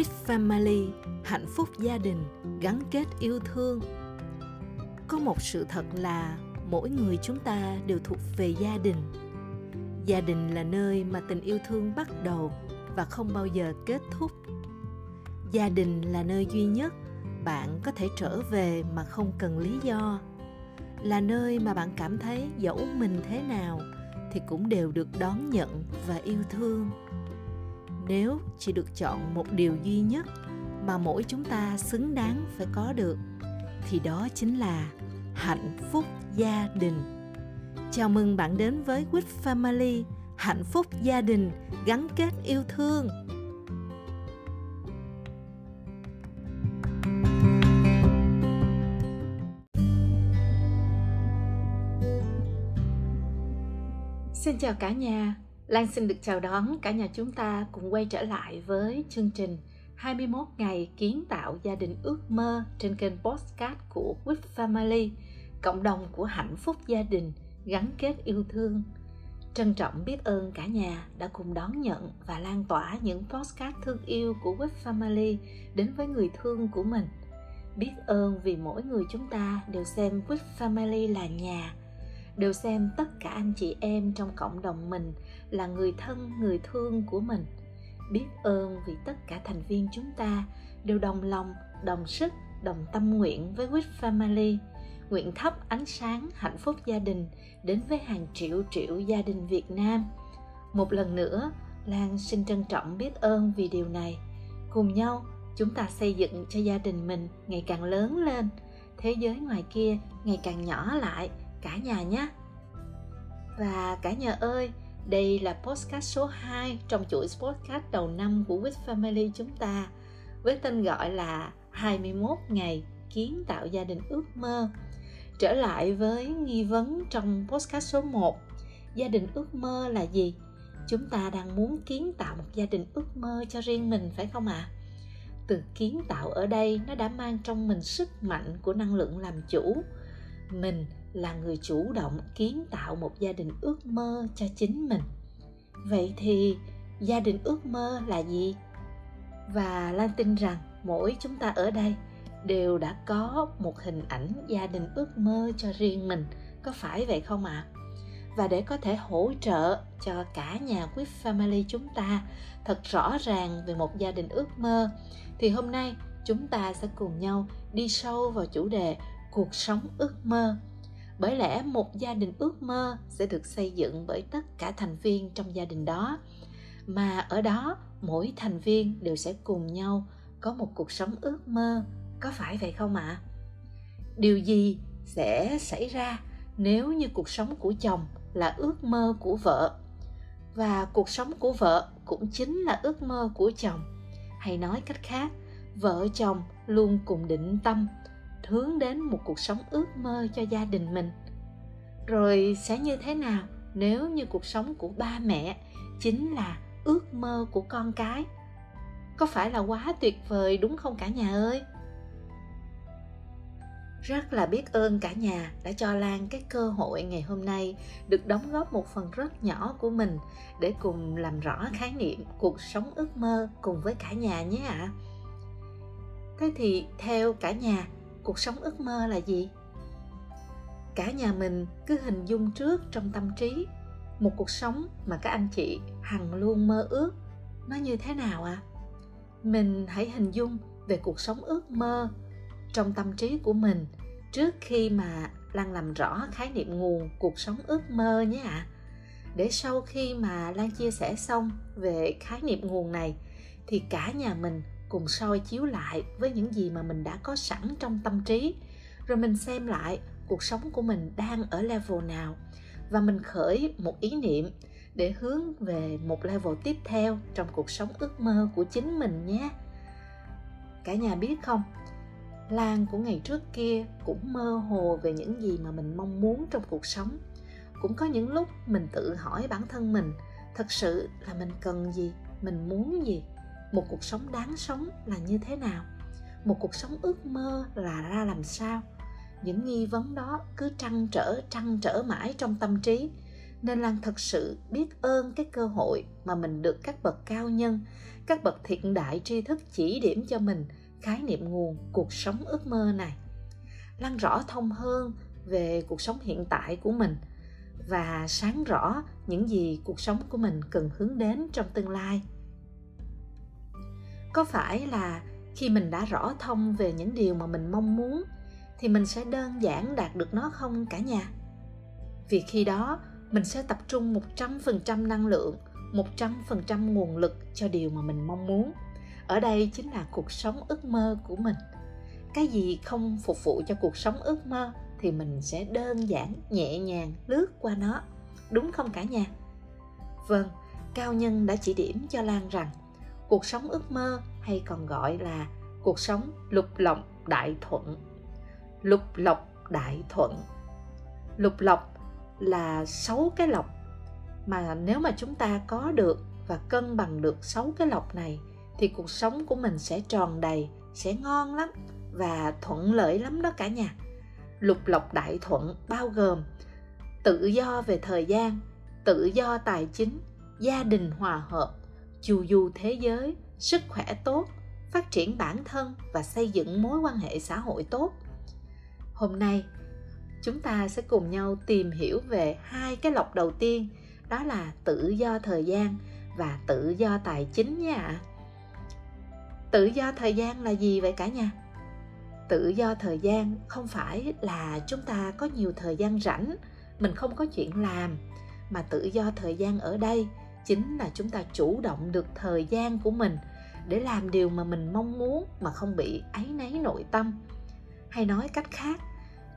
with family, hạnh phúc gia đình, gắn kết yêu thương. Có một sự thật là mỗi người chúng ta đều thuộc về gia đình. Gia đình là nơi mà tình yêu thương bắt đầu và không bao giờ kết thúc. Gia đình là nơi duy nhất bạn có thể trở về mà không cần lý do. Là nơi mà bạn cảm thấy dẫu mình thế nào thì cũng đều được đón nhận và yêu thương nếu chỉ được chọn một điều duy nhất mà mỗi chúng ta xứng đáng phải có được thì đó chính là hạnh phúc gia đình. Chào mừng bạn đến với quýt Family hạnh phúc gia đình gắn kết yêu thương. Xin chào cả nhà, Lan xin được chào đón cả nhà chúng ta cùng quay trở lại với chương trình 21 ngày kiến tạo gia đình ước mơ trên kênh Postcard của With Family, cộng đồng của hạnh phúc gia đình gắn kết yêu thương. Trân trọng biết ơn cả nhà đã cùng đón nhận và lan tỏa những postcard thương yêu của With Family đến với người thương của mình. Biết ơn vì mỗi người chúng ta đều xem With Family là nhà, đều xem tất cả anh chị em trong cộng đồng mình là người thân, người thương của mình. Biết ơn vì tất cả thành viên chúng ta đều đồng lòng, đồng sức, đồng tâm nguyện với With Family. Nguyện thắp ánh sáng hạnh phúc gia đình đến với hàng triệu triệu gia đình Việt Nam. Một lần nữa, Lan xin trân trọng biết ơn vì điều này. Cùng nhau, chúng ta xây dựng cho gia đình mình ngày càng lớn lên. Thế giới ngoài kia ngày càng nhỏ lại cả nhà nhé và cả nhà ơi, đây là podcast số 2 trong chuỗi podcast đầu năm của With Family chúng ta, với tên gọi là 21 ngày kiến tạo gia đình ước mơ. Trở lại với nghi vấn trong podcast số 1. Gia đình ước mơ là gì? Chúng ta đang muốn kiến tạo một gia đình ước mơ cho riêng mình, phải không ạ? À? Từ kiến tạo ở đây nó đã mang trong mình sức mạnh của năng lượng làm chủ. Mình là người chủ động kiến tạo một gia đình ước mơ cho chính mình. Vậy thì gia đình ước mơ là gì? Và lan tin rằng mỗi chúng ta ở đây đều đã có một hình ảnh gia đình ước mơ cho riêng mình, có phải vậy không ạ? À? và để có thể hỗ trợ cho cả nhà Quýt family chúng ta thật rõ ràng về một gia đình ước mơ, thì hôm nay chúng ta sẽ cùng nhau đi sâu vào chủ đề cuộc sống ước mơ bởi lẽ một gia đình ước mơ sẽ được xây dựng bởi tất cả thành viên trong gia đình đó. Mà ở đó, mỗi thành viên đều sẽ cùng nhau có một cuộc sống ước mơ. Có phải vậy không ạ? À? điều gì sẽ xảy ra nếu như cuộc sống của chồng là ước mơ của vợ? Và cuộc sống của vợ cũng chính là ước mơ của chồng. Hay nói cách khác, vợ chồng luôn cùng định tâm hướng đến một cuộc sống ước mơ cho gia đình mình. Rồi sẽ như thế nào nếu như cuộc sống của ba mẹ chính là ước mơ của con cái? Có phải là quá tuyệt vời đúng không cả nhà ơi? Rất là biết ơn cả nhà đã cho lan cái cơ hội ngày hôm nay được đóng góp một phần rất nhỏ của mình để cùng làm rõ khái niệm cuộc sống ước mơ cùng với cả nhà nhé ạ. À. thế thì theo cả nhà cuộc sống ước mơ là gì cả nhà mình cứ hình dung trước trong tâm trí, một cuộc sống mà các anh chị hằng luôn mơ ước, nó như thế nào ạ à? mình hãy hình dung về cuộc sống ước mơ trong tâm trí của mình trước khi mà lan làm rõ khái niệm nguồn cuộc sống ước mơ nhé ạ à. để sau khi mà lan chia sẻ xong về khái niệm nguồn này, thì cả nhà mình cùng soi chiếu lại với những gì mà mình đã có sẵn trong tâm trí. Rồi mình xem lại cuộc sống của mình đang ở level nào. Và mình khởi một ý niệm để hướng về một level tiếp theo trong cuộc sống ước mơ của chính mình nhé. Cả nhà biết không? Lan của ngày trước kia cũng mơ hồ về những gì mà mình mong muốn trong cuộc sống. Cũng có những lúc mình tự hỏi bản thân mình, thật sự là mình cần gì? Mình muốn gì? Một cuộc sống đáng sống là như thế nào? Một cuộc sống ước mơ là ra làm sao? Những nghi vấn đó cứ trăn trở trăn trở mãi trong tâm trí. Nên lan thật sự biết ơn cái cơ hội mà mình được các bậc cao nhân, các bậc thiện đại tri thức chỉ điểm cho mình khái niệm nguồn cuộc sống ước mơ này. Lan rõ thông hơn về cuộc sống hiện tại của mình và sáng rõ những gì cuộc sống của mình cần hướng đến trong tương lai có phải là khi mình đã rõ thông về những điều mà mình mong muốn thì mình sẽ đơn giản đạt được nó không cả nhà vì khi đó mình sẽ tập trung 100% năng lượng, 100% nguồn lực cho điều mà mình mong muốn. Ở đây chính là cuộc sống ước mơ của mình. Cái gì không phục vụ cho cuộc sống ước mơ thì mình sẽ đơn giản, nhẹ nhàng lướt qua nó. Đúng không cả nhà? Vâng, cao nhân đã chỉ điểm cho Lan rằng cuộc sống ước mơ hay còn gọi là cuộc sống lục lộc đại thuận. Lục lộc đại thuận. Lục lộc là sáu cái lọc mà nếu mà chúng ta có được và cân bằng được sáu cái lọc này thì cuộc sống của mình sẽ tròn đầy, sẽ ngon lắm và thuận lợi lắm đó cả nhà lục lộc đại thuận bao gồm tự do về thời gian, tự do tài chính, gia đình hòa hợp chu du thế giới, sức khỏe tốt, phát triển bản thân và xây dựng mối quan hệ xã hội tốt. Hôm nay, chúng ta sẽ cùng nhau tìm hiểu về hai cái lọc đầu tiên, đó là tự do thời gian và tự do tài chính nha tự do thời gian là gì vậy cả nhà? Tự do thời gian không phải là chúng ta có nhiều thời gian rảnh, mình không có chuyện làm, mà tự do thời gian ở đây chính là chúng ta chủ động được thời gian của mình để làm điều mà mình mong muốn mà không bị áy náy nội tâm. Hay nói cách khác,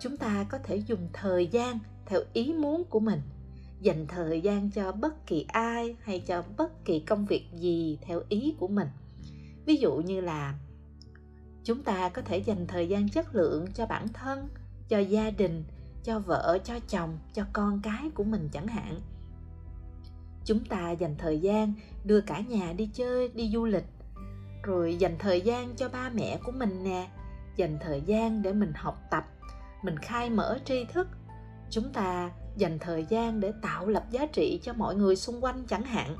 chúng ta có thể dùng thời gian theo ý muốn của mình, dành thời gian cho bất kỳ ai hay cho bất kỳ công việc gì theo ý của mình. Ví dụ như là, chúng ta có thể dành thời gian chất lượng cho bản thân, cho gia đình, cho vợ, cho chồng, cho con cái của mình chẳng hạn chúng ta dành thời gian đưa cả nhà đi chơi, đi du lịch. Rồi dành thời gian cho ba mẹ của mình nè. Dành thời gian để mình học tập, mình khai mở tri thức. Chúng ta dành thời gian để tạo lập giá trị cho mọi người xung quanh chẳng hạn,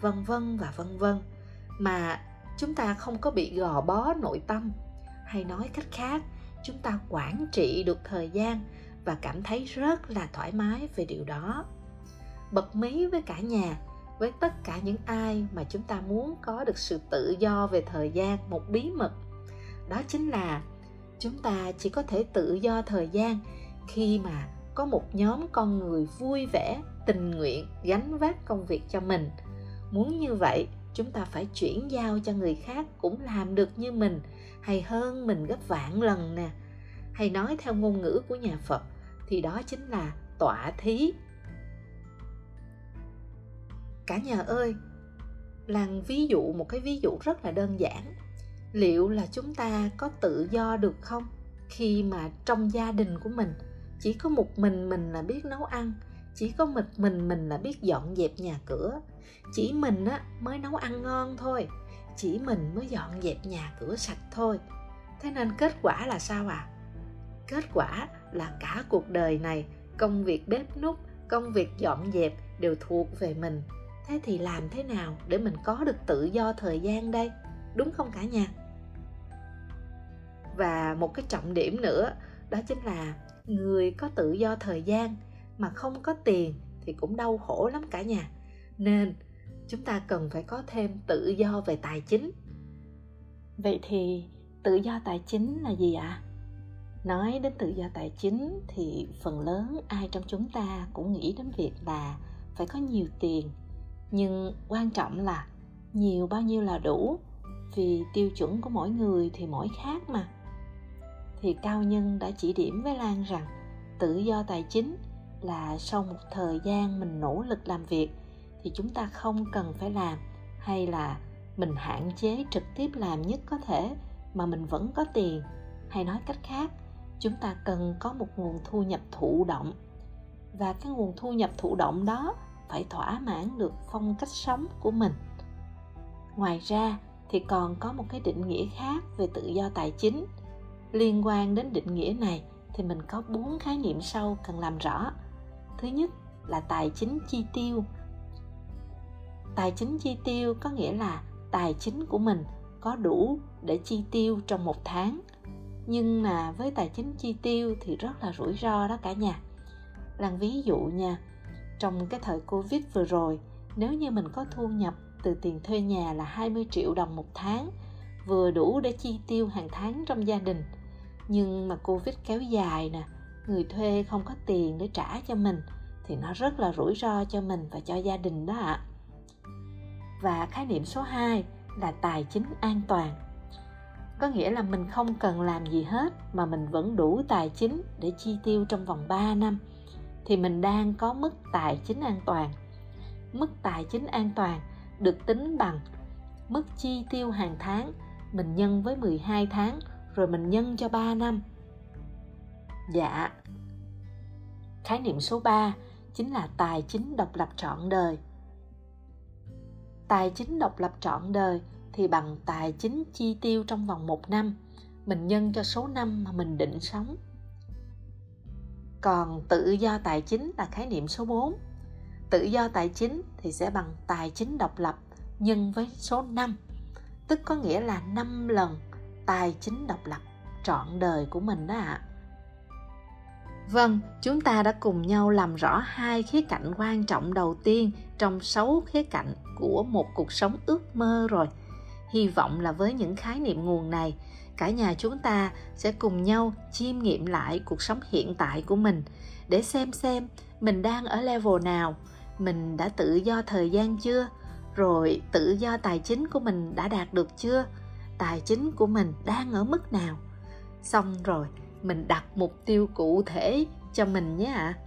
vân vân và vân vân. Mà chúng ta không có bị gò bó nội tâm. Hay nói cách khác, chúng ta quản trị được thời gian và cảm thấy rất là thoải mái về điều đó bật mí với cả nhà, với tất cả những ai mà chúng ta muốn có được sự tự do về thời gian một bí mật. Đó chính là chúng ta chỉ có thể tự do thời gian khi mà có một nhóm con người vui vẻ, tình nguyện, gánh vác công việc cho mình. Muốn như vậy, chúng ta phải chuyển giao cho người khác cũng làm được như mình, hay hơn mình gấp vạn lần nè. Hay nói theo ngôn ngữ của nhà phật, thì đó chính là tọa thí cả nhà ơi, làng ví dụ một cái ví dụ rất là đơn giản. Liệu là chúng ta có tự do được không khi mà trong gia đình của mình chỉ có một mình mình là biết nấu ăn, chỉ có một mình mình là biết dọn dẹp nhà cửa. Chỉ mình á, mới nấu ăn ngon thôi, chỉ mình mới dọn dẹp nhà cửa sạch thôi. Thế nên kết quả là sao à kết quả là cả cuộc đời này công việc bếp nút công việc dọn dẹp đều thuộc về mình thế thì làm thế nào để mình có được tự do thời gian đây? Đúng không cả nhà? Và một cái trọng điểm nữa, đó chính là người có tự do thời gian mà không có tiền thì cũng đau khổ lắm cả nhà. Nên chúng ta cần phải có thêm tự do về tài chính. Vậy thì tự do tài chính là gì ạ? À? nói đến tự do tài chính thì phần lớn ai trong chúng ta cũng nghĩ đến việc là phải có nhiều tiền nhưng quan trọng là nhiều bao nhiêu là đủ, vì tiêu chuẩn của mỗi người thì mỗi khác mà. Thì cao nhân đã chỉ điểm với lan rằng tự do tài chính là sau một thời gian mình nỗ lực làm việc thì chúng ta không cần phải làm hay là mình hạn chế trực tiếp làm nhất có thể mà mình vẫn có tiền. Hay nói cách khác, chúng ta cần có một nguồn thu nhập thụ động. Và cái nguồn thu nhập thụ động đó phải thỏa mãn được phong cách sống của mình. Ngoài ra thì còn có một cái định nghĩa khác về tự do tài chính. Liên quan đến định nghĩa này thì mình có bốn khái niệm sau cần làm rõ. Thứ nhất là tài chính chi tiêu. Tài chính chi tiêu có nghĩa là tài chính của mình có đủ để chi tiêu trong một tháng. Nhưng mà với tài chính chi tiêu thì rất là rủi ro đó cả nhà. Làm ví dụ nha trong cái thời covid vừa rồi. Nếu như mình có thu nhập từ tiền thuê nhà là 20 triệu đồng một tháng, vừa đủ để chi tiêu hàng tháng trong gia đình. Nhưng mà covid kéo dài nè, người thuê không có tiền để trả cho mình, thì nó rất là rủi ro cho mình và cho gia đình đó ạ. Và khái niệm số 2 là tài chính an toàn. Có nghĩa là mình không cần làm gì hết mà mình vẫn đủ tài chính để chi tiêu trong vòng 3 năm thì mình đang có mức tài chính an toàn. Mức tài chính an toàn được tính bằng mức chi tiêu hàng tháng, mình nhân với 12 tháng, rồi mình nhân cho 3 năm. Dạ. Khái niệm số 3 chính là tài chính độc lập trọn đời. Tài chính độc lập trọn đời thì bằng tài chính chi tiêu trong vòng một năm, mình nhân cho số năm mà mình định sống còn tự do tài chính là khái niệm số 4 tự do tài chính thì sẽ bằng tài chính độc lập nhân với số 5 tức có nghĩa là 5 lần tài chính độc lập trọn đời của mình đó ạ. À. Vâng, chúng ta đã cùng nhau làm rõ hai khía cạnh quan trọng đầu tiên trong sáu khía cạnh của một cuộc sống ước mơ rồi. Hy vọng là với những khái niệm nguồn này cả nhà chúng ta sẽ cùng nhau chiêm nghiệm lại cuộc sống hiện tại của mình để xem xem mình đang ở level nào, mình đã tự do thời gian chưa, rồi tự do tài chính của mình đã đạt được chưa, tài chính của mình đang ở mức nào xong rồi, mình đặt mục tiêu cụ thể cho mình nhé ạ à.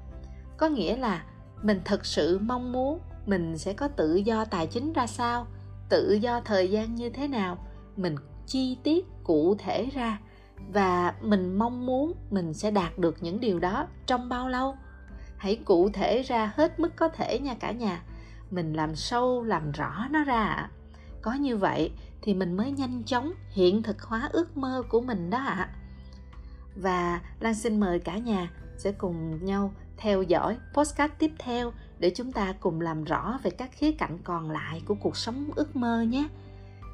có nghĩa là mình thật sự mong muốn mình sẽ có tự do tài chính ra sao, tự do thời gian như thế nào, mình chi tiết cụ thể ra và mình mong muốn mình sẽ đạt được những điều đó trong bao lâu. Hãy cụ thể ra hết mức có thể nha cả nhà. Mình làm sâu, làm rõ nó ra có như vậy thì mình mới nhanh chóng hiện thực hóa ước mơ của mình đó ạ. Và lan xin mời cả nhà sẽ cùng nhau theo dõi postcard tiếp theo để chúng ta cùng làm rõ về các khía cạnh còn lại của cuộc sống ước mơ nhé.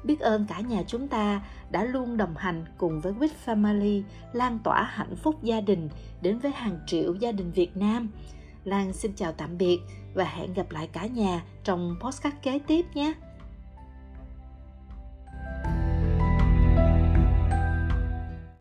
Biết ơn cả nhà chúng ta đã luôn đồng hành cùng với With Family, lan tỏa hạnh phúc gia đình đến với hàng triệu gia đình Việt Nam. Lan xin chào tạm biệt và hẹn gặp lại cả nhà trong podcast kế tiếp nhé.